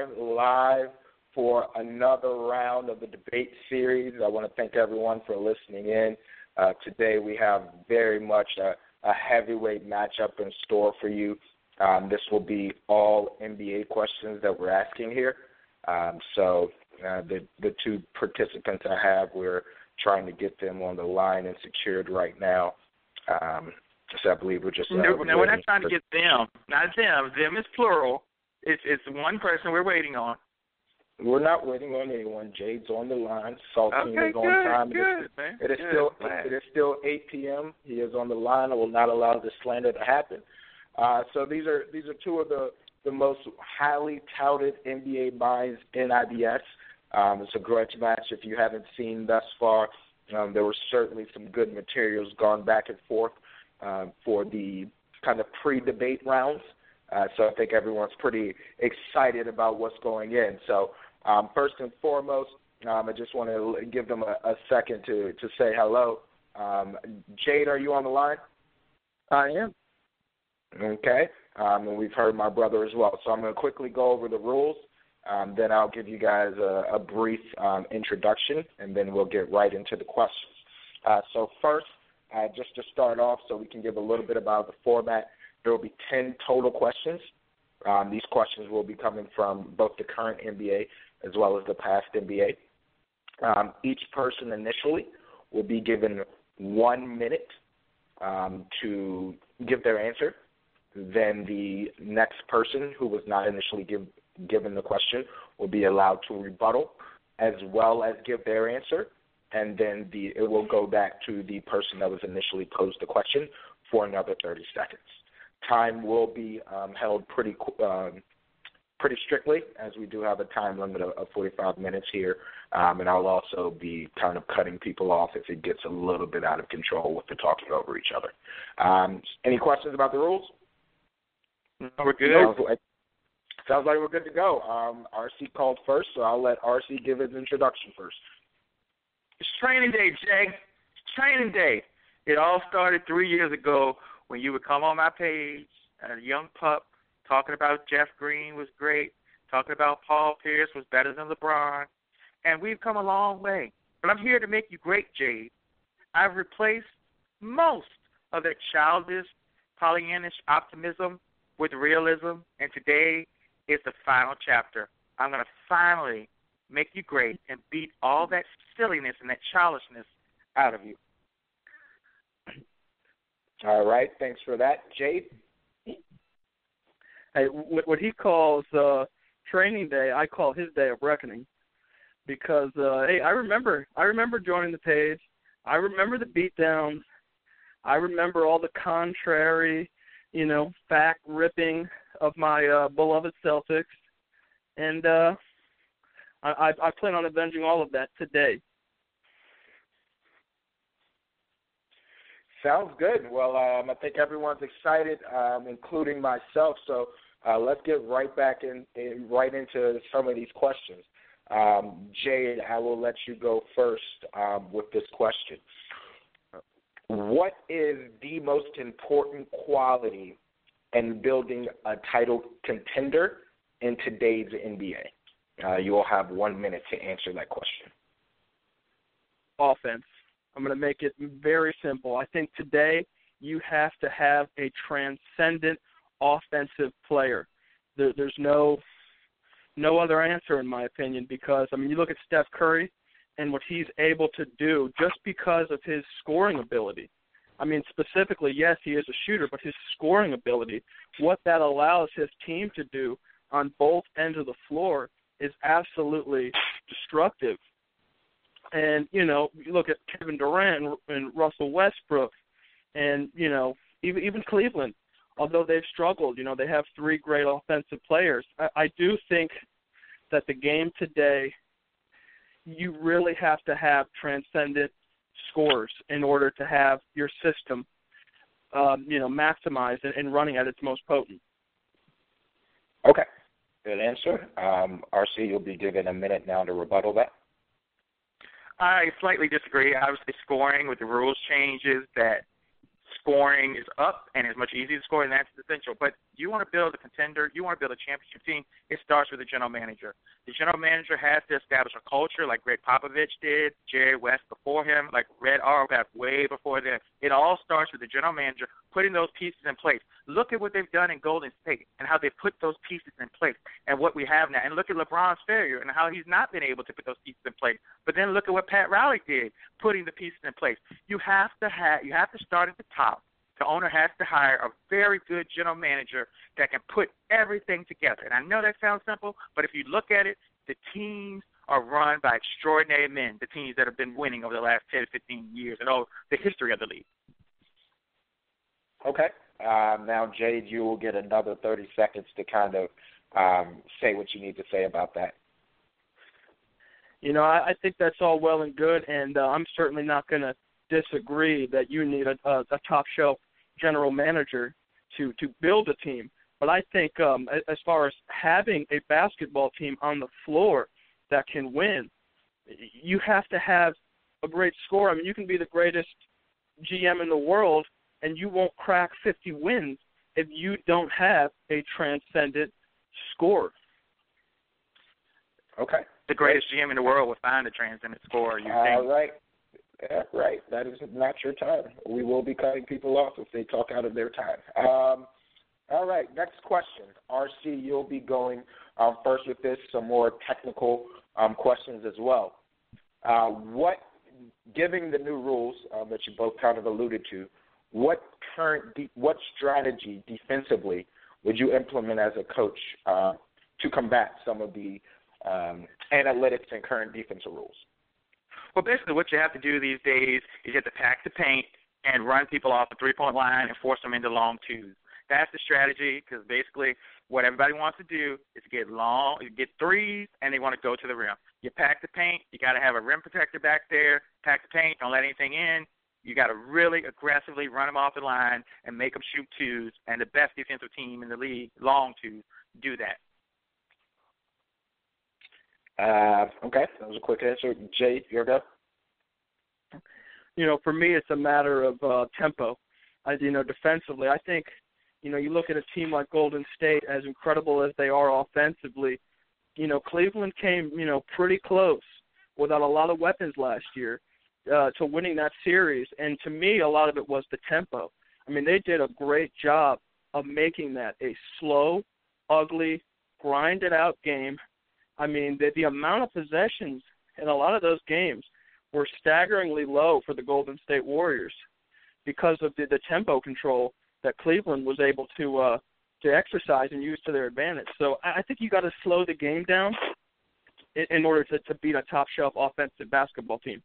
are live for another round of the debate series. I want to thank everyone for listening in. Uh, today we have very much a, a heavyweight matchup in store for you. Um, this will be all NBA questions that we're asking here. Um, so uh, the the two participants I have, we're trying to get them on the line and secured right now. Um, so I believe we're just. Uh, no, no, we're not trying to get them. Not them. Them is plural. It's it's one person we're waiting on. We're not waiting on anyone. Jade's on the line. Saltine okay, is on good, time. Good, it is, man. it is good, still glad. it is still 8 p.m. He is on the line. I will not allow this slander to happen. Uh, so these are these are two of the the most highly touted NBA minds in IBS. Um, it's a grudge match. If you haven't seen thus far, um, there were certainly some good materials gone back and forth uh, for the kind of pre-debate rounds. Uh, so I think everyone's pretty excited about what's going in. So um, first and foremost, um, I just want to give them a, a second to to say hello. Um, Jade, are you on the line? I am. Okay. Um, and we've heard my brother as well. So I'm going to quickly go over the rules. Um, then I'll give you guys a, a brief um, introduction, and then we'll get right into the questions. Uh, so first, uh, just to start off, so we can give a little bit about the format, there will be 10 total questions. Um, these questions will be coming from both the current NBA as well as the past NBA. Um, each person initially will be given one minute um, to give their answer. Then the next person who was not initially give, given the question will be allowed to rebuttal as well as give their answer. And then the it will go back to the person that was initially posed the question for another 30 seconds. Time will be um, held pretty um, pretty strictly, as we do have a time limit of, of 45 minutes here. Um, and I'll also be kind of cutting people off if it gets a little bit out of control with the talking over each other. Um, any questions about the rules? No, we're good. Sounds like, sounds like we're good to go. Um, RC called first, so I'll let RC give his introduction first. It's training day, Jay. It's training day. It all started three years ago when you would come on my page, a young pup, talking about Jeff Green was great, talking about Paul Pierce was better than LeBron, and we've come a long way. But I'm here to make you great, Jade. I've replaced most of that childish, Pollyannish optimism with realism, and today is the final chapter. I'm going to finally make you great and beat all that silliness and that childishness out of you. All right, thanks for that, Jade. Hey, what he calls uh, training day, I call his day of reckoning, because uh, hey, I remember, I remember joining the page. I remember the beatdowns. I remember all the contrary, you know, fact ripping of my uh, beloved Celtics, and uh, I, I, I plan on avenging all of that today. Sounds good. Well, um, I think everyone's excited, um, including myself. So uh, let's get right back in, in, right into some of these questions. Um, Jade, I will let you go first um, with this question. What is the most important quality in building a title contender in today's NBA? Uh, you will have one minute to answer that question. Offense. I'm going to make it very simple. I think today you have to have a transcendent offensive player. There, there's no no other answer in my opinion because I mean you look at Steph Curry and what he's able to do just because of his scoring ability. I mean specifically, yes, he is a shooter, but his scoring ability, what that allows his team to do on both ends of the floor is absolutely destructive. And you know, you look at Kevin Durant and Russell Westbrook, and you know, even even Cleveland, although they've struggled, you know, they have three great offensive players. I, I do think that the game today, you really have to have transcendent scores in order to have your system, um, you know, maximized and, and running at its most potent. Okay, good answer. Um, RC, you'll be given a minute now to rebuttal that. I slightly disagree. Obviously, scoring with the rules changes that scoring is up and it's much easier to score, and that's essential. But you want to build a contender, you want to build a championship team, it starts with the general manager. The general manager has to establish a culture like Gregg Popovich did, Jerry West before him, like Red Auerbach way before them. It all starts with the general manager putting those pieces in place. Look at what they've done in Golden State and how they put those pieces in place and what we have now. And look at LeBron's failure and how he's not been able to put those pieces in place. But then look at what Pat Riley did, putting the pieces in place. You have to have you have to start at the top. The owner has to hire a very good general manager that can put everything together. And I know that sounds simple, but if you look at it, the teams are run by extraordinary men, the teams that have been winning over the last 10 15 years and all the history of the league. Okay. Um, now, Jade, you will get another 30 seconds to kind of um, say what you need to say about that. You know, I, I think that's all well and good, and uh, I'm certainly not going to disagree that you need a, a, a top shelf general manager to to build a team. But I think um, as far as having a basketball team on the floor that can win, you have to have a great score. I mean, you can be the greatest GM in the world, and you won't crack 50 wins if you don't have a transcendent score. Okay. The greatest GM in the world will find a transcendent score. You All think? right. Yeah, right. That is not your time. We will be cutting people off if they talk out of their time. Um, all right, next question. RC, you'll be going um, first with this, some more technical um, questions as well. Uh, what, giving the new rules um, that you both kind of alluded to, what current, de- what strategy defensively would you implement as a coach uh, to combat some of the um, analytics and current defensive rules? Well, basically, what you have to do these days is you have to pack the paint and run people off the three point line and force them into long twos. That's the strategy because basically what everybody wants to do is get long, get threes, and they want to go to the rim. You pack the paint. You got to have a rim protector back there. Pack the paint. Don't let anything in. You got to really aggressively run them off the line and make them shoot twos. And the best defensive team in the league, long twos, do that. Uh, okay, that was a quick answer. Jay, your go. You know, for me, it's a matter of uh, tempo. I, you know, defensively, I think, you know, you look at a team like Golden State, as incredible as they are offensively. You know, Cleveland came, you know, pretty close without a lot of weapons last year uh, to winning that series. And to me, a lot of it was the tempo. I mean, they did a great job of making that a slow, ugly, grinded out game I mean, the, the amount of possessions in a lot of those games were staggeringly low for the Golden State Warriors because of the, the tempo control that Cleveland was able to uh, to exercise and use to their advantage. So I I think you got to slow the game down in, in order to, to beat a top shelf offensive basketball team.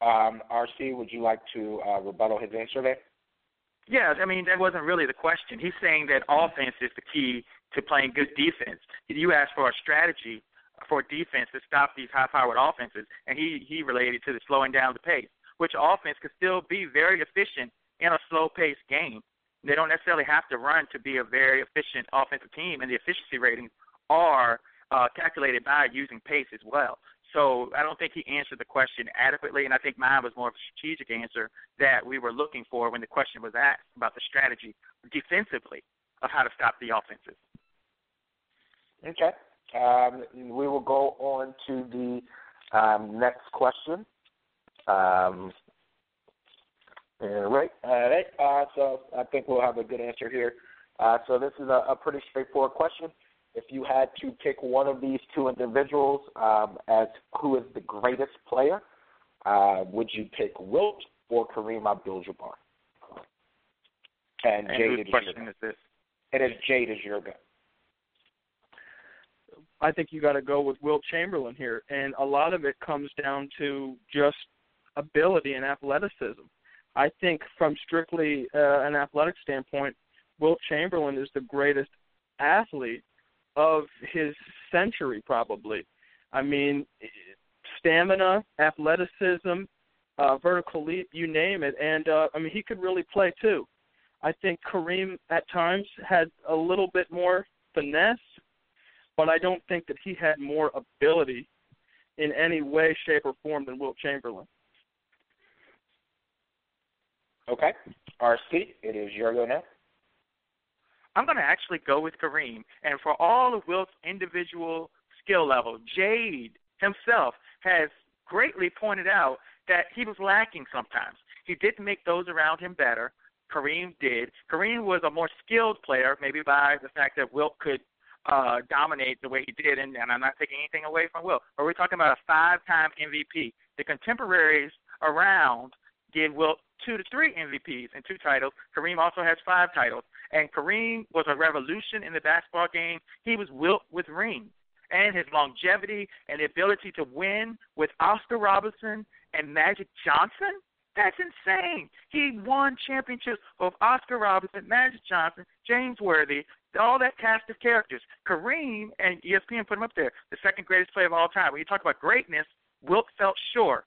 Um, RC, would you like to uh, rebuttal his answer there? Yeah, I mean that wasn't really the question. He's saying that offense is the key to playing good defense. You asked for a strategy for defense to stop these high-powered offenses, and he he related to the slowing down the pace, which offense could still be very efficient in a slow-paced game. They don't necessarily have to run to be a very efficient offensive team, and the efficiency ratings are uh, calculated by using pace as well. So I don't think he answered the question adequately, and I think mine was more of a strategic answer that we were looking for when the question was asked about the strategy defensively of how to stop the offenses. Okay. Um, we will go on to the um, next question. Um, all right. All right. Uh, so I think we'll have a good answer here. Uh, so this is a, a, pretty straightforward question. If you had to pick one of these two individuals um, as who is the greatest player, uh, would you pick Wilt or Kareem Abdul-Jabbar? And, and Jade, whose question is this? It is Jade is your go. I think you got to go with Wilt Chamberlain here, and a lot of it comes down to just ability and athleticism. I think from strictly uh, an athletic standpoint, Wilt Chamberlain is the greatest athlete of his century, probably. I mean, stamina, athleticism, uh, vertical leap, you name it, and uh, I mean he could really play too. I think Kareem at times had a little bit more finesse but I don't think that he had more ability in any way, shape, or form than Wilt Chamberlain. Okay. RC, it is your go now. I'm going to actually go with Kareem. And for all of Wilt's individual skill level, Jade himself has greatly pointed out that he was lacking sometimes. He didn't make those around him better. Kareem did. Kareem was a more skilled player, maybe by the fact that Wilt could uh, dominate the way he did, and, and I'm not taking anything away from Wilt. But we're talking about a five-time MVP. The contemporaries around give Wilt two to three MVPs and two titles. Kareem also has five titles. And Kareem was a revolution in the basketball game. He was Wilt with rings. And his longevity and the ability to win with Oscar Robertson and Magic Johnson, that's insane. He won championships with Oscar Robertson, Magic Johnson, James Worthy, all that cast of characters. Kareem and ESPN put him up there, the second greatest player of all time. When you talk about greatness, Wilt felt sure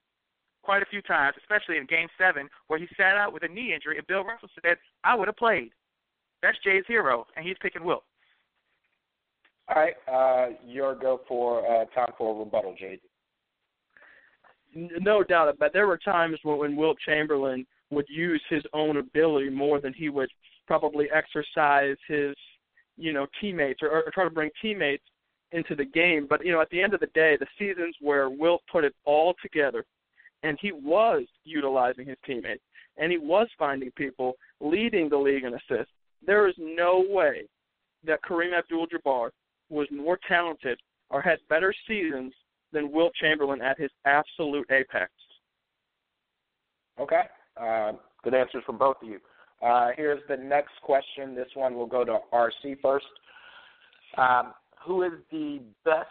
quite a few times, especially in Game Seven, where he sat out with a knee injury, and Bill Russell said, "I would have played." That's Jay's hero, and he's picking Wilt. All right, uh, your go for uh, time for a rebuttal, Jay. No doubt, but there were times when, when Wilt Chamberlain would use his own ability more than he would probably exercise his, you know, teammates or, or try to bring teammates into the game. But you know, at the end of the day, the seasons where Wilt put it all together and he was utilizing his teammates, and he was finding people leading the league in assists. There is no way that Kareem Abdul-Jabbar was more talented or had better seasons than Wilt Chamberlain at his absolute apex. Okay, uh, good answers from both of you. Uh, here's the next question. This one will go to RC first. Um, who is the best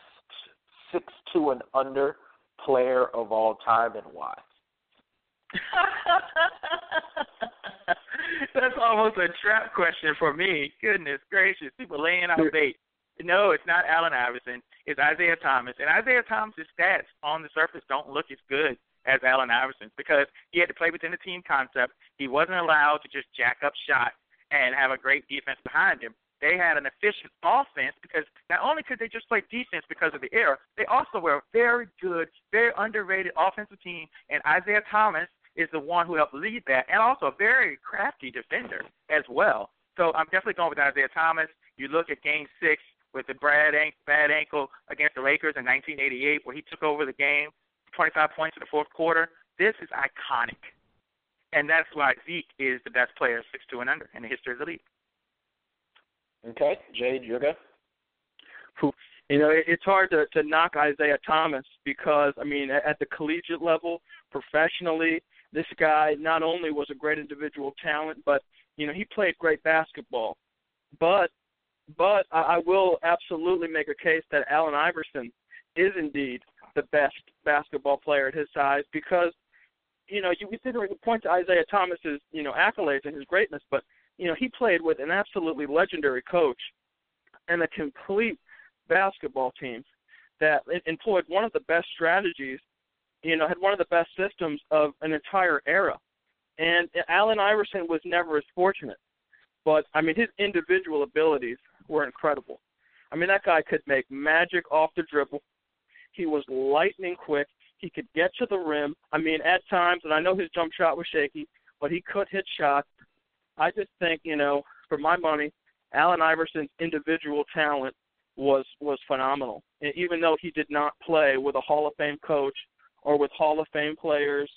six two and under player of all time and why? That's almost a trap question for me. Goodness gracious, people laying out bait. No, it's not Allen Iverson. It's Isiah Thomas. And Isiah Thomas's stats on the surface don't look as good as Allen Iverson's because he had to play within the team concept. He wasn't allowed to just jack up shots and have a great defense behind him they had an efficient offense because not only could they just play defense because of the air, they also were a very good, very underrated offensive team. And Isiah Thomas is the one who helped lead that, and also a very crafty defender as well. So I'm definitely going with Isiah Thomas. You look at Game Six with the Brad bad ankle against the Lakers in 1988, where he took over the game, 25 points in the fourth quarter. This is iconic, and that's why Zeke is the best player, six two and under, in the history of the league. Okay, Jade, you're good. You know, it's hard to to knock Isiah Thomas because I mean, at the collegiate level, professionally, this guy not only was a great individual talent, but you know, he played great basketball. But but I, I will absolutely make a case that Allen Iverson is indeed the best basketball player at his size because you know you consider point to Isiah Thomas's you know accolades and his greatness, but you know, he played with an absolutely legendary coach and a complete basketball team that employed one of the best strategies, you know, had one of the best systems of an entire era. And uh, Allen Iverson was never as fortunate. But I mean his individual abilities were incredible. I mean that guy could make magic off the dribble. He was lightning quick. He could get to the rim. I mean, at times, and I know his jump shot was shaky, but he could hit shots. I just think, you know, for my money, Allen Iverson's individual talent was was phenomenal. And even though he did not play with a Hall of Fame coach or with Hall of Fame players,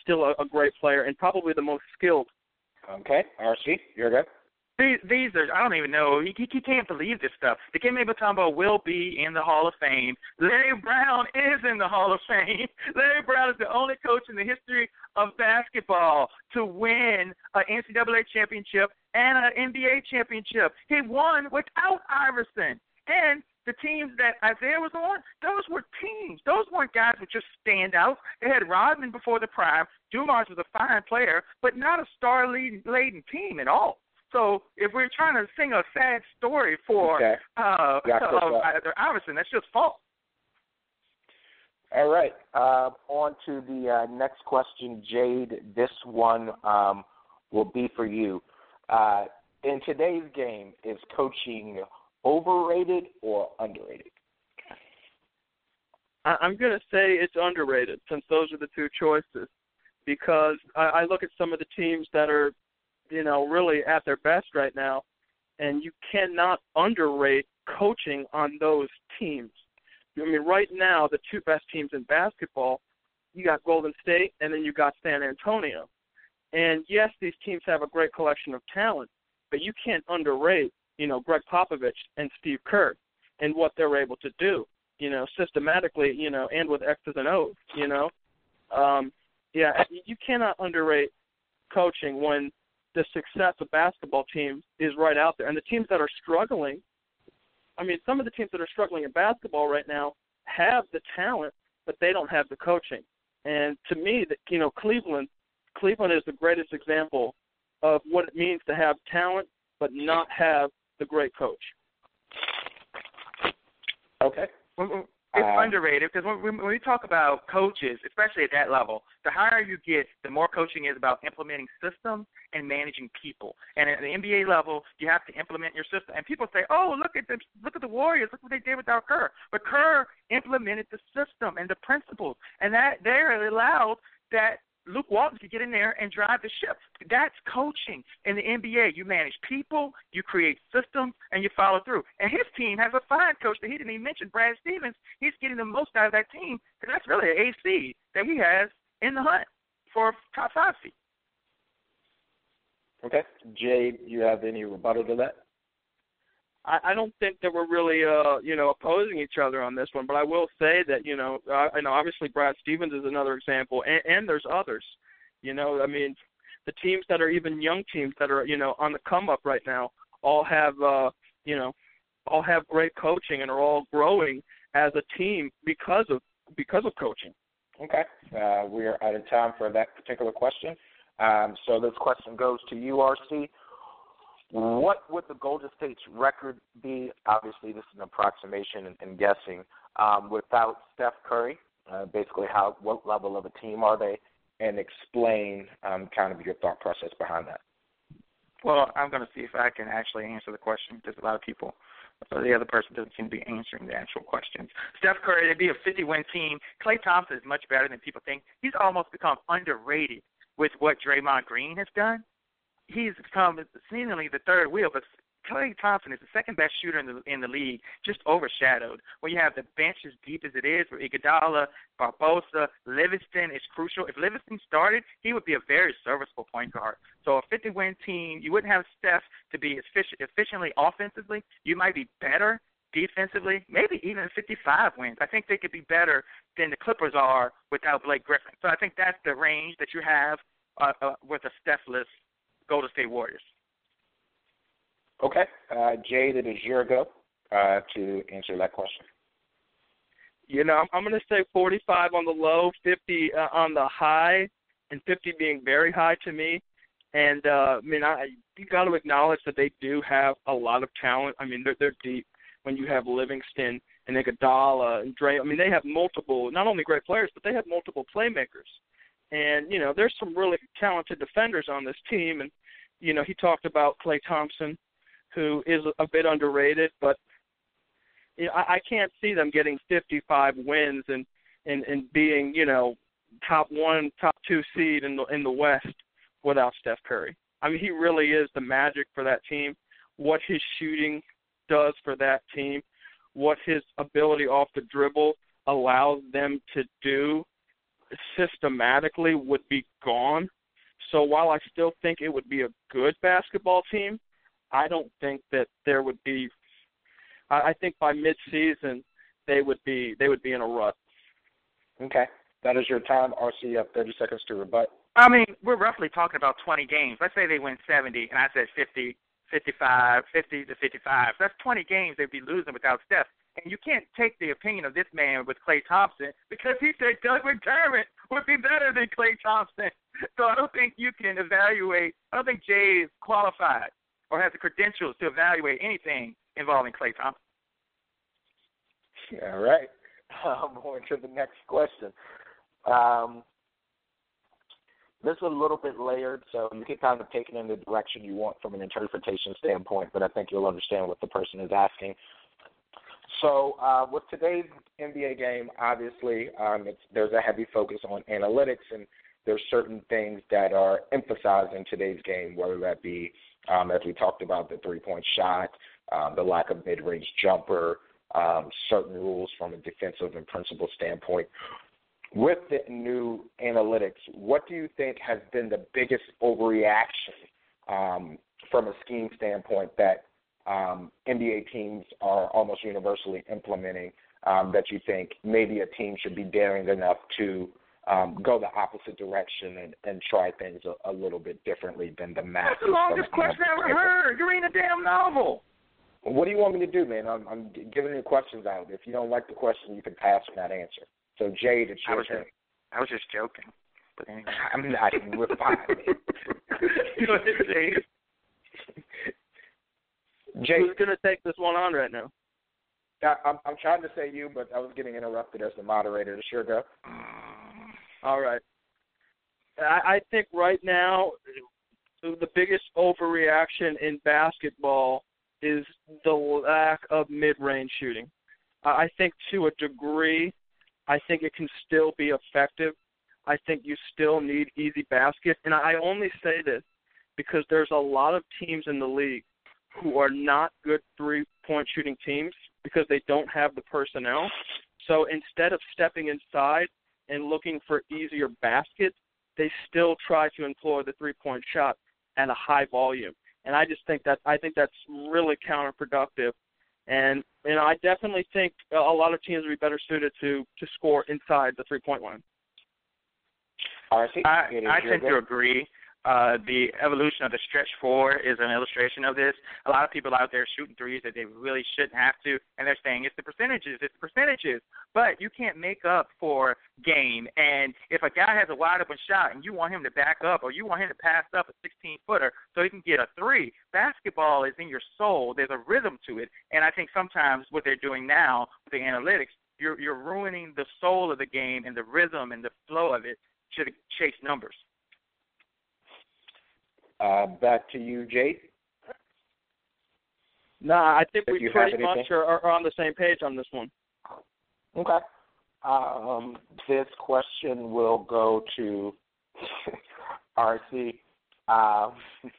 still a, a great player and probably the most skilled. Okay, RC, you're good. These, are, I don't even know. He can't believe this stuff. The Dikembe Mutombo will be in the Hall of Fame. Larry Brown is in the Hall of Fame. Larry Brown is the only coach in the history of basketball to win an NCAA championship and an NBA championship. He won without Iverson. And the teams that Isiah was on, those were teams. Those weren't guys who just stand out. They had Rodman before the prime. Dumars was a fine player, but not a star-laden team at all. So if we're trying to sing a sad story for okay. uh, uh, Iverson, that's just false. All right. Uh, on to the uh, next question, Jade. This one um, will be for you. Uh, in today's game, is coaching overrated or underrated? I'm going to say it's underrated since those are the two choices. Because I, I look at some of the teams that are you know, really at their best right now. and you cannot underrate coaching on those teams. I mean, right now the two best teams in basketball, you got Golden State and then you got San Antonio. And yes, these teams have a great collection of talent, but you can't underrate, you know, Gregg Popovich and Steve Kerr and what they're able to do, you know, systematically, you know, and with X's and O's, you know. Um, yeah, you cannot underrate coaching when the success of basketball teams is right out there. And the teams that are struggling, I mean, some of the teams that are struggling in basketball right now have the talent, but they don't have the coaching. And to me, that you know, Cleveland, Cleveland is the greatest example of what it means to have talent but not have the great coach. Okay. It's uh, underrated because when, when we talk about coaches, especially at that level, the higher you get, the more coaching is about implementing systems and managing people. And at the NBA level, you have to implement your system. And people say, "Oh, look at the look at the Warriors. Look what they did without Kerr." But Kerr implemented the system and the principles, and that there allowed that Luke Walton could get in there and drive the ship. That's coaching in the NBA. You manage people, you create systems, and you follow through. And his team has a fine coach that he didn't even mention, Brad Stevens. He's getting the most out of that team because that's really an AC that he has in the hunt for top five seed. Okay, Jay, you have any rebuttal to that? I, I don't think that we're really, uh, you know, opposing each other on this one. But I will say that, you know, uh, you know, obviously Brad Stevens is another example, and, and there's others. You know, I mean, the teams that are even young teams that are, you know, on the come up right now, all have, uh, you know, all have great coaching and are all growing as a team because of because of coaching. Okay, uh, we are out of time for that particular question. Um, so this question goes to you, RC. What would the Golden State's record be? Obviously, this is an approximation and, and guessing. Um, without Steph Curry, uh, basically, how what level of a team are they? And explain um, kind of your thought process behind that. Well, I'm going to see if I can actually answer the question because a lot of people, so the other person doesn't seem to be answering the actual questions. Steph Curry, they'd be a 50-win team. Klay Thompson is much better than people think. He's almost become underrated with what Draymond Green has done he's become seemingly the third wheel, but Klay Thompson is the second best shooter in the in the league, just overshadowed. When you have the bench as deep as it is for Iguodala, Barbosa, Livingston is crucial. If Livingston started, he would be a very serviceable point guard. So a 50-win team, you wouldn't have Steph to be efficient, efficiently offensively. You might be better defensively, maybe even 55 wins. I think they could be better than the Clippers are without Blake Griffin. So I think that's the range that you have uh, uh, with a Steph-less Golden State Warriors. Okay, uh, Jade, it is your go uh, to answer that question. You know, I'm going to say 45 on the low, 50 uh, on the high, and 50 being very high to me. And uh, I mean, I you got to acknowledge that they do have a lot of talent. I mean, they're they're deep. When you have Livingston and Iguodala and Dre, I mean, they have multiple, not only great players, but they have multiple playmakers. And you know, there's some really talented defenders on this team. And you know, he talked about Klay Thompson, who is a bit underrated, but you know, I, I can't see them getting 55 wins and and and being you know top one, top two seed in the in the West without Steph Curry. I mean, he really is the magic for that team. What his shooting does for that team, what his ability off the dribble allows them to do systematically would be gone. So while I still think it would be a good basketball team, I don't think that there would be. I, I think by mid-season they would be they would be in a rut. Okay, that is your time. RC, you have 30 seconds to rebut. I mean, we're roughly talking about 20 games. Let's say they win 70, and I said 50, 55, 50 to 55. That's 20 games they'd be losing without Steph. And you can't take the opinion of this man with Klay Thompson because he said Doug McDermott would be better than Klay Thompson. So I don't think you can evaluate. I don't think Jay is qualified or has the credentials to evaluate anything involving Klay Thompson. All right. I'm going to the next question. Um, this is a little bit layered, so you can kind of take it in the direction you want from an interpretation standpoint, but I think you'll understand what the person is asking. So uh, with today's NBA game, obviously um, there's a heavy focus on analytics and there's certain things that are emphasized in today's game, whether that be, um, as we talked about, the three point shot, um, the lack of mid range jumper, um, certain rules from a defensive and principle standpoint. With the new analytics, what do you think has been the biggest overreaction um, from a scheme standpoint that um, NBA teams are almost universally implementing um, that you think maybe a team should be daring enough to um, go the opposite direction and, and try things a, a little bit differently than the math. That's the longest question I ever heard. You're reading a damn novel. What do you want me to do, man? I'm, I'm giving you questions out. If you don't like the question, you can pass on that answer. So, Jade, it's your I was turn. Just, I was just joking. But anyway. I'm not. We're fine. Go ahead, Jade. Jade, Who's going to take this one on right now? I'm, I'm trying to say you, but I was getting interrupted as the moderator. Sure, go. All right. I, I think right now the biggest overreaction in basketball is the lack of mid-range shooting. I think to a degree, I think it can still be effective. I think you still need easy baskets, and I only say this because there's a lot of teams in the league who are not good three-point shooting teams because they don't have the personnel. So instead of stepping inside and looking for easier baskets, they still try to employ the three-point shot at a high volume. And I just think that I think that's really counterproductive. And you know, I definitely think a lot of teams would be better suited to to score inside the three-point line. I, it is I your tend to agree. Uh, the evolution of the stretch four is an illustration of this. A lot of people out there shooting threes that they really shouldn't have to, and they're saying it's the percentages, it's the percentages. But you can't make up for game. And if a guy has a wide open shot and you want him to back up or you want him to pass up a 16 footer so he can get a three, basketball is in your soul. There's a rhythm to it. And I think sometimes what they're doing now with the analytics, you're you're ruining the soul of the game and the rhythm and the flow of it to chase numbers. Uh, back to you, Jade. No, I think If we pretty much are, are on the same page on this one. Okay. Um, this question will go to RC. Um,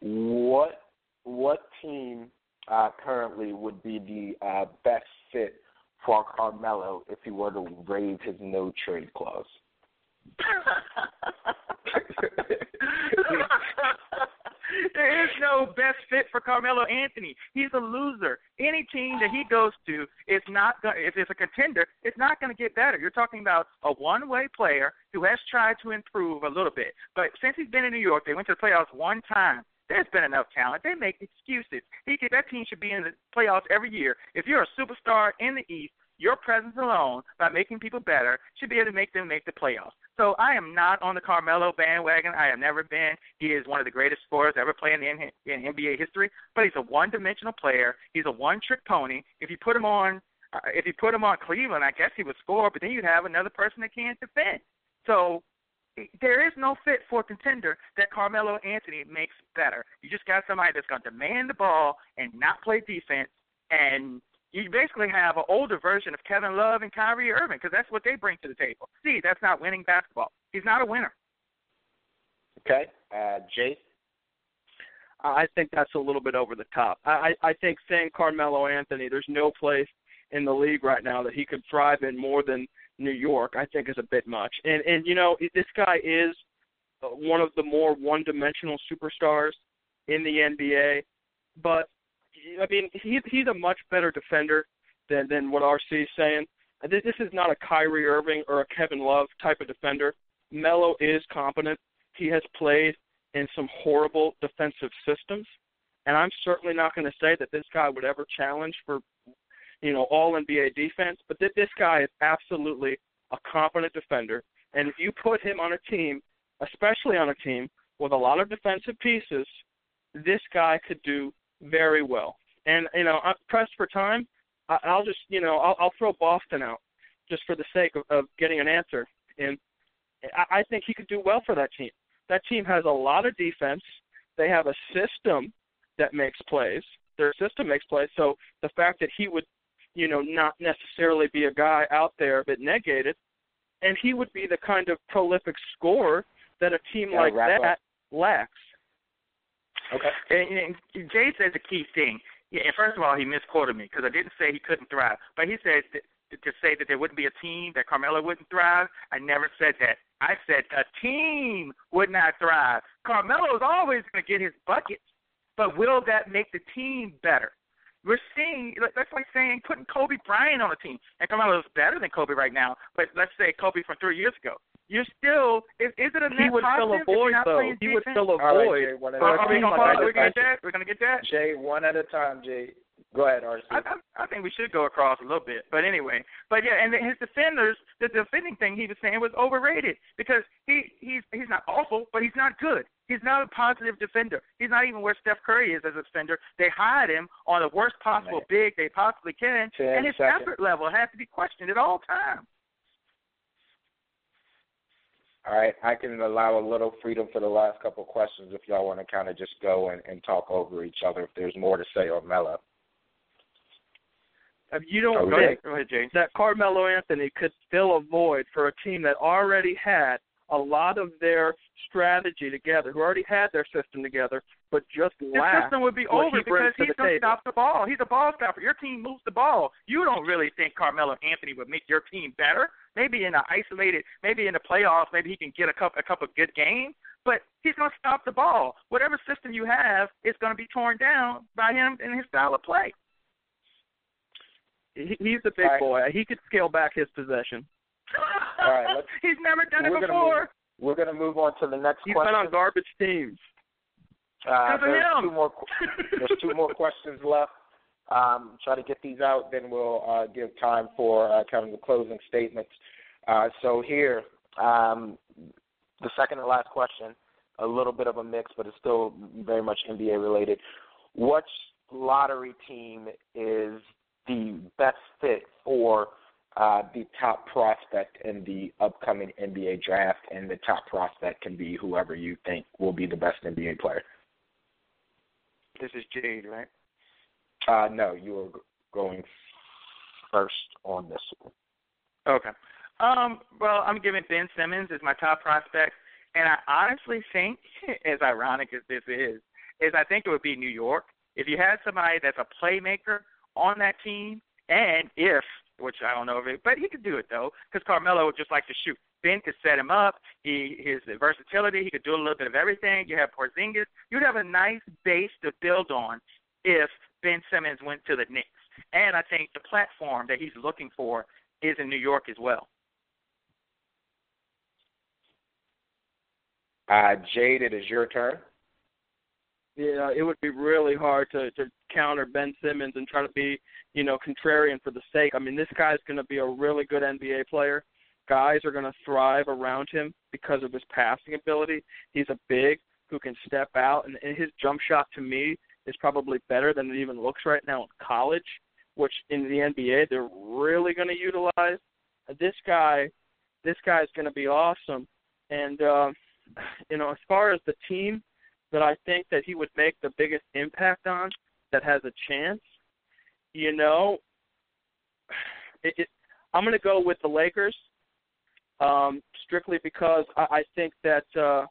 what what team uh, currently would be the uh, best fit for Carmelo if he were to waive his no trade clause? there is no best fit for Carmelo Anthony. He's a loser. Any team that he goes to is not going. If it's a contender, it's not going to get better. You're talking about a one-way player who has tried to improve a little bit, but since he's been in New York, they went to the playoffs one time. There's been enough talent. They make excuses. He could, that team should be in the playoffs every year. If you're a superstar in the East, your presence alone, by making people better, should be able to make them make the playoffs. So I am not on the Carmelo bandwagon. I have never been. He is one of the greatest scorers ever played in, in NBA history. But he's a one-dimensional player. He's a one-trick pony. If you put him on, uh, if you put him on Cleveland, I guess he would score. But then you'd have another person that can't defend. So there is no fit for a contender that Carmelo Anthony makes better. You just got somebody that's going to demand the ball and not play defense, and you basically have an older version of Kevin Love and Kyrie Irving because that's what they bring to the table. See, that's not winning basketball. He's not a winner. Okay, uh, Jade. I think that's a little bit over the top. I, I think saying Carmelo Anthony, there's no place in the league right now that he could thrive in more than New York. I think is a bit much. And and you know this guy is uh, one of the more one-dimensional superstars in the NBA, but I mean he he's a much better defender than than what RC is saying. This is not a Kyrie Irving or a Kevin Love type of defender. Melo is competent. He has played in some horrible defensive systems. And I'm certainly not going to say that this guy would ever challenge for, you know, all NBA defense, but th- this guy is absolutely a competent defender. And if you put him on a team, especially on a team with a lot of defensive pieces, this guy could do very well. And you know, I'm pressed for time. I- I'll just, you know, I'll, I'll throw Boston out just for the sake of, of getting an answer. And I, I think he could do well for that team. That team has a lot of defense. They have a system that makes plays. Their system makes plays. So the fact that he would, you know, not necessarily be a guy out there but negated, and he would be the kind of prolific scorer that a team Yeah, like that up. lacks. Okay. And, and Jay said the key thing. Yeah, and first of all, he misquoted me because I didn't say he couldn't thrive, but he said that, to say that there wouldn't be a team that Carmelo wouldn't thrive. I never said that. I said a team would not thrive. Carmelo is always going to get his buckets, but will that make the team better? We're seeing that's like saying putting Kobe Bryant on a team, and Carmelo is better than Kobe right now. But let's say Kobe from three years ago. You're still is, is it a He net would fill positive a void though. He would defense? fill a All right, void. Jay, one at for a a Are we gonna pause? we're gonna get that. We're gonna get that. Jay, one at a time, Jay. Go ahead, RC. I, I, I think we should go across a little bit, but anyway, but yeah, and his defenders, the defending thing he was saying was overrated because he he's he's not awful, but he's not good. He's not a positive defender. He's not even where Steph Curry is as a defender. They hide him on the worst possible big they possibly can, Ten and his seconds. effort level has to be questioned at all times. All right, I can allow a little freedom for the last couple of questions if y'all want to kind of just go and, and talk over each other if there's more to say or Mello. If you don't Are we Go Okay. ahead, think go ahead, James. that Carmelo Anthony could fill a void for a team that already had a lot of their strategy together, who already had their system together, but just His lacked system would be over he because to he's the going to stop the ball. He's a ball stopper. Your team moves the ball. You don't really think Carmelo Anthony would make your team better. Maybe in an isolated, maybe in the playoffs, maybe he can get a couple, a couple of good games. But he's going to stop the ball. Whatever system you have is going to be torn down by him and his style of play. He, he's a big All right. boy. He could scale back his possession. All right, let's- he's never done it we're gonna before. move- We're going to move on to the next He's question. He's been on garbage teams. Uh, Because of there's him. two more. There's two more questions left. Um, try to get these out, then we'll uh, give time for uh, kind of the closing statements. Uh, so here, um, the second and last question, a little bit of a mix, but it's still very much NBA related. Which lottery team is the best fit for uh, the top prospect in the upcoming NBA draft? And the top prospect can be whoever you think will be the best NBA player. This is Jade, right? Uh, no, you are going first on this one. Okay. Um, well, I'm giving Ben Simmons as my top prospect, and I honestly think, as ironic as this is, is I think it would be New York. If you had somebody that's a playmaker on that team, and if, which I don't know if it, but he could do it though, because Carmelo would just like to shoot. Ben could set him up. He his versatility. He could do a little bit of everything. You have Porzingis. You'd have a nice base to build on if Ben Simmons went to the Knicks. And I think the platform that he's looking for is in New York as well. Uh, Jade, it is your turn. Yeah, it would be really hard to to counter Ben Simmons and try to be, you know, contrarian for the sake. I mean, this guy's going to be a really good NBA player. Guys are going to thrive around him because of his passing ability. He's a big who can step out, and, and his jump shot to me is probably better than it even looks right now in college, which in the NBA they're really going to utilize. This guy, this guy is going to be awesome, and um, you know, as far as the team that I think that he would make the biggest impact on that has a chance, you know, it, it, I'm going to go with the Lakers, um, strictly because I, I think that uh,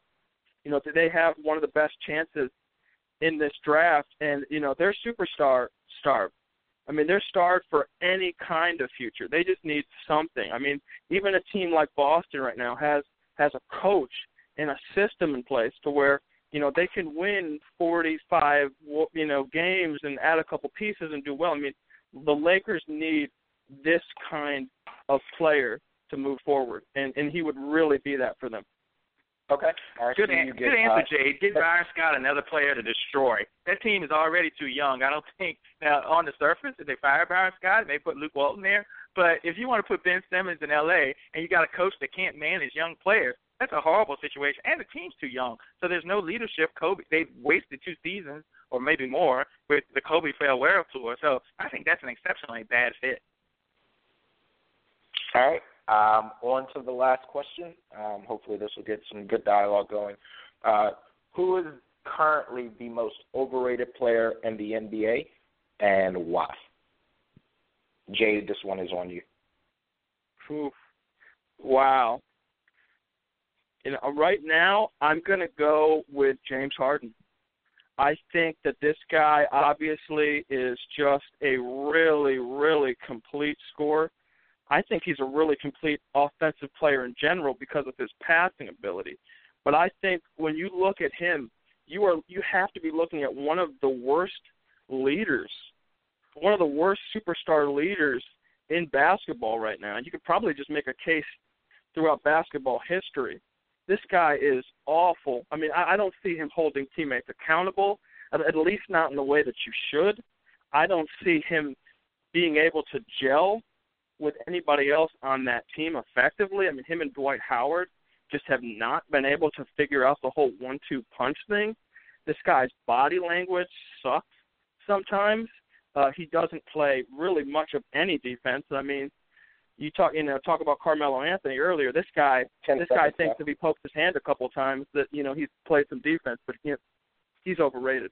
you know they have one of the best chances in this draft, and you know they're superstar starved. I mean, they're starved for any kind of future. They just need something. I mean, even a team like Boston right now has has a coach and a system in place to where you know they can win 45 you know games and add a couple pieces and do well. I mean, the Lakers need this kind of player to move forward, and and he would really be that for them. Okay. RC, Good, an- good answer, uh, Jade. Get Byron Scott another player to destroy. That team is already too young. I don't think now on the surface if they fire Byron Scott, they put Luke Walton there. But if you want to put Ben Simmons in L.A. and you got a coach that can't manage young players, that's a horrible situation. And the team's too young, so there's no leadership. Kobe, they've wasted two seasons or maybe more with the Kobe farewell tour. So I think that's an exceptionally bad fit. All right. Um, on to the last question. Um, hopefully, this will get some good dialogue going. Uh, who is currently the most overrated player in the NBA, and why? Jade, this one is on you. Oof. Wow. Right now I'm going to go with James Harden. I think that this guy obviously is just a really, really complete scorer. I think he's a really complete offensive player in general because of his passing ability. But I think when you look at him, you are you have to be looking at one of the worst leaders, one of the worst superstar leaders in basketball right now. And you could probably just make a case throughout basketball history this guy is awful. I mean, I, I don't see him holding teammates accountable, at, at least not in the way that you should. I don't see him being able to gel with anybody else on that team effectively. I mean, him and Dwight Howard just have not been able to figure out the whole one-two punch thing. This guy's body language sucks sometimes. Uh, he doesn't play really much of any defense. I mean, you talk you know talk about Carmelo Anthony earlier. This guy this guy thinks if he pokes his hand a couple of times that you know he's played some defense, but he, he's overrated.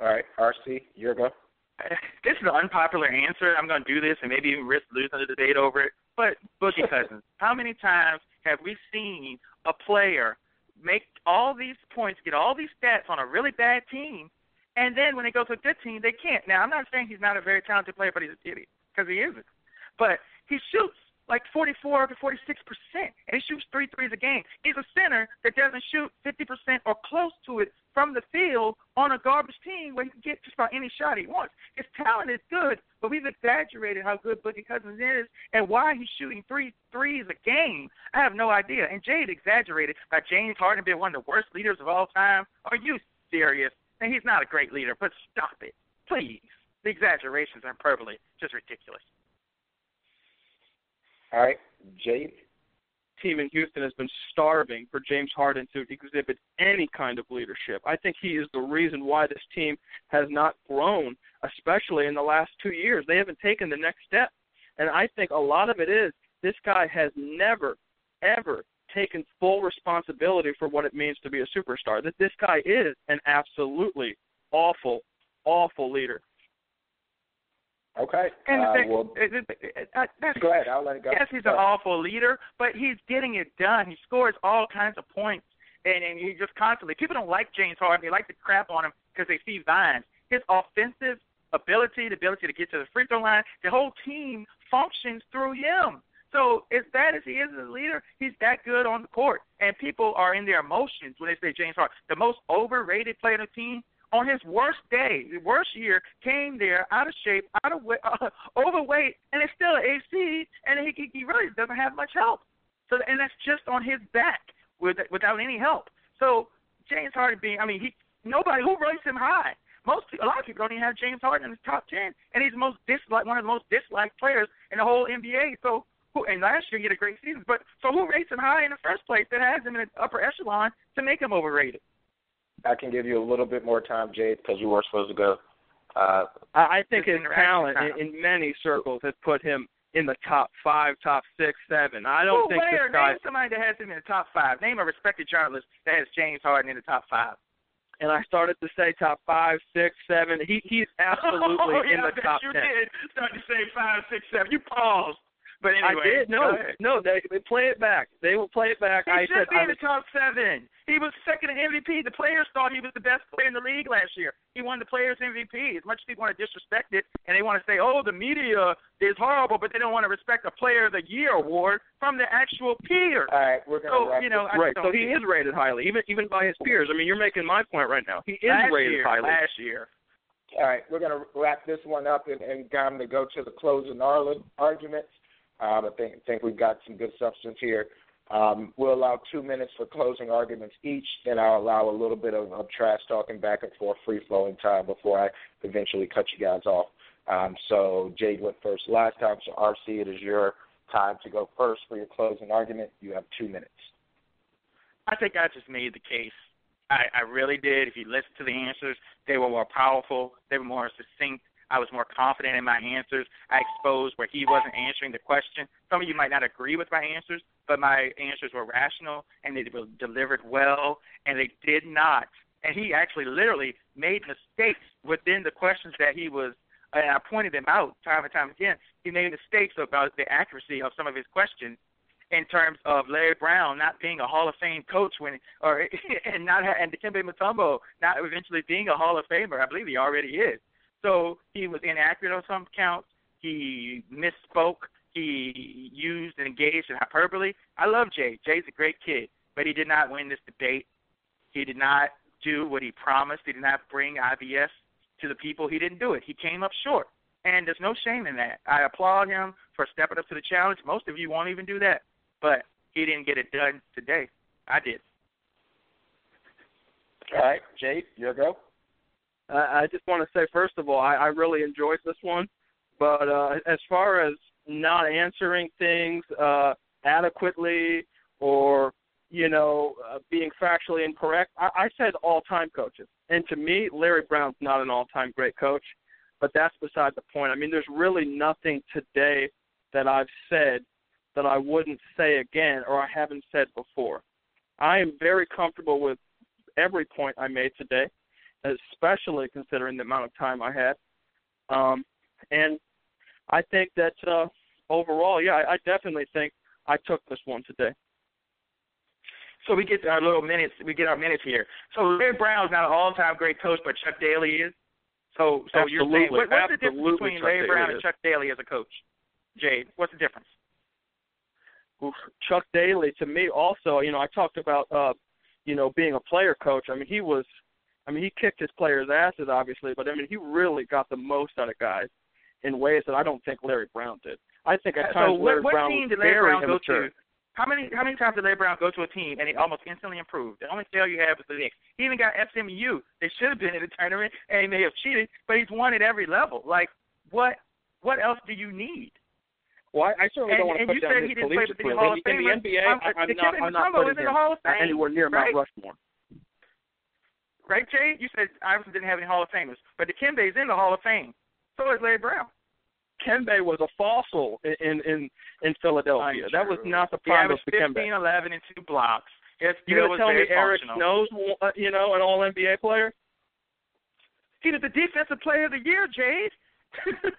All right, RC, your go. This is an unpopular answer. I'm going to do this and maybe even risk losing the debate over it. But Boogie Cousins, how many times have we seen a player make all these points, get all these stats on a really bad team, and then when they go to a good team, they can't. Now, I'm not saying he's not a very talented player, but he's an idiot because he isn't. But he shoots like 44 to 46 percent, and he shoots three threes a game. He's a center that doesn't shoot 50 percent or close to it from the field on a garbage team where he can get just about any shot he wants. His talent is good, but we've exaggerated how good Boogie Cousins is and why he's shooting three threes a game. I have no idea. And Jade exaggerated by James Harden being one of the worst leaders of all time. Are you serious? And he's not a great leader, but stop it, please. The exaggerations are hyperbole, just ridiculous. All right, Jade. Team in Houston has been starving for James Harden to exhibit any kind of leadership. I think he is the reason why this team has not grown, especially in the last two years. They haven't taken the next step. And I think a lot of it is this guy has never, ever taken full responsibility for what it means to be a superstar. That this guy is an absolutely awful, awful leader. Okay. And uh, the, well, uh, that's, go ahead. I'll let it go. Yes, he's an awful leader, but he's getting it done. He scores all kinds of points, and and he just constantly. People don't like James Harden. They like to crap on him because they see vines. His offensive ability, the ability to get to the free throw line, the whole team functions through him. So as bad as he is as a leader, he's that good on the court, and people are in their emotions when they say James Harden, the most overrated player on the team on his worst day, the worst year, came there out of shape, out of uh, overweight, and it's still an AC, and he he really doesn't have much help. So and that's just on his back with without any help. So James Harden being, I mean, he nobody who rates him high. Most a lot of people don't even have James Harden in his top ten, and he's the most disliked, one of the most disliked players in the whole NBA. So and last year he had a great season, but so who rates him high in the first place that has him in the upper echelon to make him overrated? I can give you a little bit more time, Jade, because you were supposed to go. Uh, I think his talent in, in many circles has put him in the top five, top six, seven. I don't Who think player, this guy. Name somebody that has him in the top five. Name a respected journalist that has James Harden in the top five. And I started to say top five, six, seven. He he's absolutely oh, yeah, in the top you ten. did start to say five, six, seven. You paused. But anyway, I did. No, no. They, they play it back. They will play it back. He I should said be I in was, the top seven. He was second in MVP. The players thought he was the best player in the league last year. He won the Players MVP. As much as people want to disrespect it and they want to say, "Oh, the media is horrible," but they don't want to respect a Player of the Year award from the actual peers. all right, we're gonna So wrap you know, this. Right. So he is rated highly, even even by his peers. I mean, you're making my point right now. He is last rated year, highly. Last year. All right, we're going to wrap this one up and, and time to go to the closing arl- arguments. Um, I think think we've got some good substance here. Um, we'll allow two minutes for closing arguments each. Then I'll allow a little bit of, of trash talking back and forth, free flowing time before I eventually cut you guys off. Um, so Jade went first last time. So RC, it is your time to go first for your closing argument. You have two minutes. I think I just made the case. I, I really did. If you listen to the answers, they were more powerful. They were more succinct. I was more confident in my answers. I exposed where he wasn't answering the question. Some of you might not agree with my answers, but my answers were rational and they were delivered well, and they did not. And he actually literally made mistakes within the questions that he was, and I pointed them out time and time again. He made mistakes about the accuracy of some of his questions, in terms of Larry Brown not being a Hall of Fame coach when, or and not and Dikembe Mutombo not eventually being a Hall of Famer. I believe he already is. So he was inaccurate on some counts. He misspoke. He used and engaged in hyperbole. I love Jay. Jay's a great kid, but he did not win this debate. He did not do what he promised. He did not bring IBS to the people. He didn't do it. He came up short. And there's no shame in that. I applaud him for stepping up to the challenge. Most of you won't even do that. But he didn't get it done today. I did. All right, Jade, your go. I just want to say, first of all, I, I really enjoyed this one. But uh, as far as not answering things uh, adequately or you know uh, being factually incorrect, I, I said all-time coaches. And to me, Larry Brown's not an all-time great coach. But that's beside the point. I mean, there's really nothing today that I've said that I wouldn't say again or I haven't said before. I am very comfortable with every point I made today, especially considering the amount of time I had. Um, and I think that uh, overall, yeah, I, I definitely think I took this one today. So we get our little minutes. We get our minutes here. So Larry Brown's not an all-time great coach, but Chuck Daly is. So, so absolutely, you're saying what, what's the difference between Chuck Larry Brown Daly and. Chuck Daly as a coach? Jade, what's the difference? Oof, Chuck Daly to me also, you know, I talked about uh, you know, being a player coach. I mean, he was I mean, he kicked his players' asses obviously, but I mean, he really got the most out of guys in ways that I don't think Larry Brown did. I think at times so what, Larry what Brown team did Larry Brown go immature. to? How many how many times did Larry Brown go to a team and he almost instantly improved? The only failure you had was the Knicks. He even got SMU. They should have been in the tournament and he may have cheated, but he's won at every level. Like what what else do you need? Well, I, I certainly And, don't want to and put you down said his he didn't play collegiate the career. Hall of In, the NBA, I'm, I'm not, I'm not putting him the Hall of Fame. anywhere near right? Mount Rushmore. Right, Jay? You said Iverson didn't have any Hall of Famers, but Dikembe's in the Hall of Fame. So is Larry Brown. Kembe was a fossil in in in, Philadelphia. That was not the He problem with Kembe. 15, 11, and two blocks. His You gonna tell me Eric. Snows, uh, you know, an All NBA player? He was the defensive player of the year, Jade.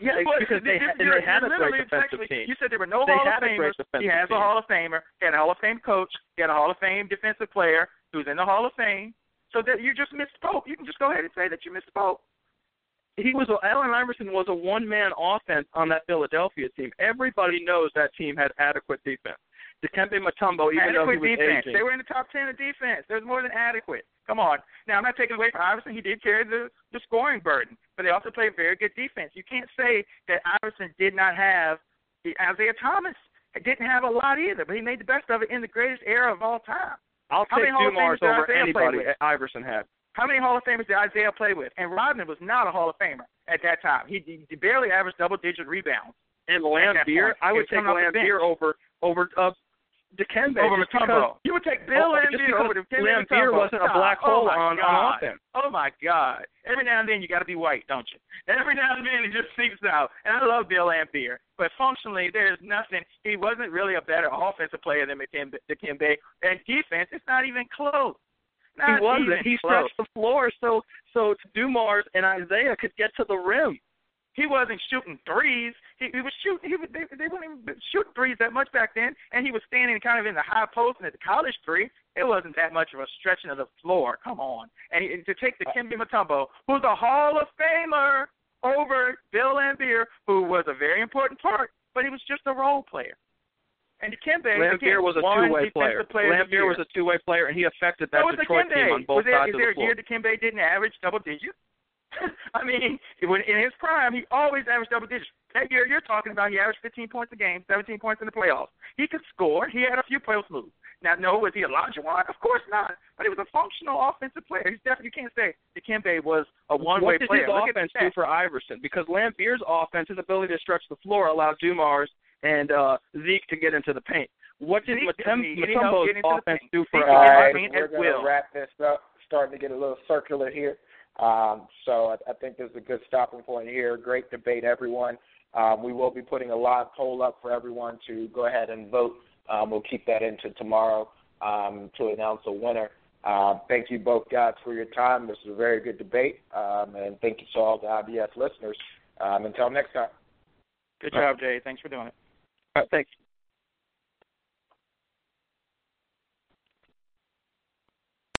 Yeah, because they you- had- and they had a great defensive team. You said there were no They Hall of Famers. He has team. a Hall of Famer. He had a Hall of Fame coach. He had a Hall of Fame defensive player who's in the Hall of Fame. So that you just misspoke. You can just go ahead and say that you misspoke. He was Allen Iverson was a one man offense on that Philadelphia team. Everybody knows that team had adequate defense. Dikembe Mutombo, even though he adequate was defense. aging, They were in the top ten of defense. There was more than adequate. Come on. Now I'm not taking away from Iverson. He did carry the the scoring burden, but they also played very good defense. You can't say that Iverson did not have the Isiah Thomas didn't have a lot either, but he made the best of it in the greatest era of all time. I'll How take many Hall of Dumars Famers over anybody? Iverson had. How many Hall of Famers did Isiah play with? And Rodman was not a Hall of Famer at that time. He, he barely averaged double digit rebounds. And Laimbeer, I would take Laimbeer over over uh, Dikembe over Mutombo. You would take oh, Bill Oh, just Laimbeer because over Tim Laimbeer wasn't a black oh hole my on, God. on offense. Oh my God! Every now and then you got to be white, don't you? Every now and then it just seeps out. And I love Bill Laimbeer, but functionally there's nothing. He wasn't really a better offensive player than Dikembe. Dikembe. And defense, it's not even close. Not He wasn't. He close. stretched the floor so so to Dumars and Isiah could get to the rim. He wasn't shooting threes. He, he was shooting. He was, they, they weren't even shooting threes that much back then, and he was standing kind of in the high post and at the college three. It wasn't that much of a stretching of the floor. Come on, and, he, and to take Dikembe Mutombo, who's a Hall of Famer, over Bill Laimbeer, who was a very important part, but he was just a role player. And Dikembe, Laimbeer was a two-way player. player of Laimbeer was a two-way player, and he affected that So Detroit team on both was there, sides is of there the a floor. year Dikembe didn't average double digits? I mean, when in his prime, he always averaged double digits. That year you're talking about, he averaged 15 points a game, 17 points in the playoffs. He could score. He had a few post moves. Now, no, was he Olajuwon? Of course not. But he was a functional offensive player. He's definitely you can't say Dikembe was a one-way player. what did player. his Look offense do for Iverson? Because Laimbeer's offense, his ability to stretch the floor, allowed Dumars and uh, Zeke to get into the paint. What did Zeke Mutom- didn't- he didn't help Mutombo's get into the offense do for Zeke All All Iverson? right, we're going to wrap this up. Starting to get a little circular here. Um, so I, I think this is a good stopping point here. Great debate, everyone. Um, we will be putting a live poll up for everyone to go ahead and vote. Um, we'll keep that into tomorrow um, to announce a winner. Uh, thank you both guys for your time. This was a very good debate, um, and thank you to all the IBS listeners. Um, until next time. Good job, Jay. Thanks for doing it. All right, thanks.